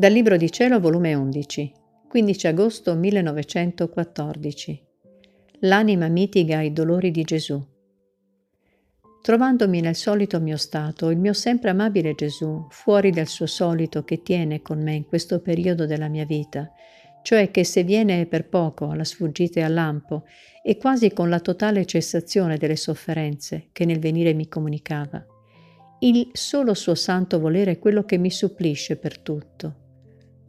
Dal Libro di Cielo, volume 11, 15 agosto 1914. L'anima mitiga i dolori di Gesù. Trovandomi nel solito mio stato, il mio sempre amabile Gesù, fuori del suo solito che tiene con me in questo periodo della mia vita, cioè che se viene per poco alla sfuggita e al lampo e quasi con la totale cessazione delle sofferenze che nel venire mi comunicava, il solo suo santo volere è quello che mi supplisce per tutto.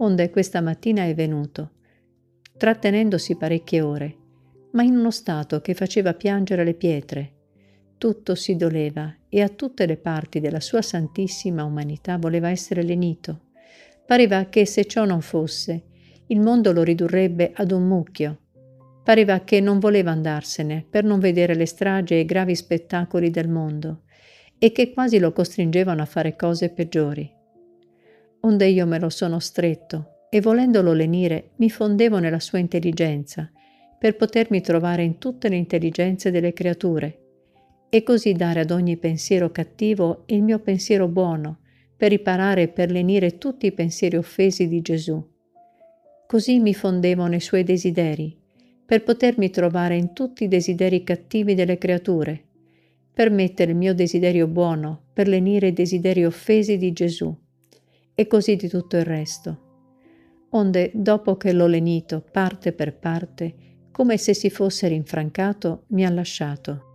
Onde questa mattina è venuto, trattenendosi parecchie ore, ma in uno stato che faceva piangere le pietre. Tutto si doleva e a tutte le parti della sua santissima umanità voleva essere lenito. Pareva che se ciò non fosse, il mondo lo ridurrebbe ad un mucchio. Pareva che non voleva andarsene per non vedere le stragi e i gravi spettacoli del mondo e che quasi lo costringevano a fare cose peggiori. Onde io me lo sono stretto e volendolo lenire mi fondevo nella sua intelligenza per potermi trovare in tutte le intelligenze delle creature e così dare ad ogni pensiero cattivo il mio pensiero buono per riparare e per lenire tutti i pensieri offesi di Gesù. Così mi fondevo nei suoi desideri, per potermi trovare in tutti i desideri cattivi delle creature per mettere il mio desiderio buono, per lenire i desideri offesi di Gesù, e così di tutto il resto. Onde, dopo che l'ho lenito parte per parte, come se si fosse rinfrancato, mi ha lasciato.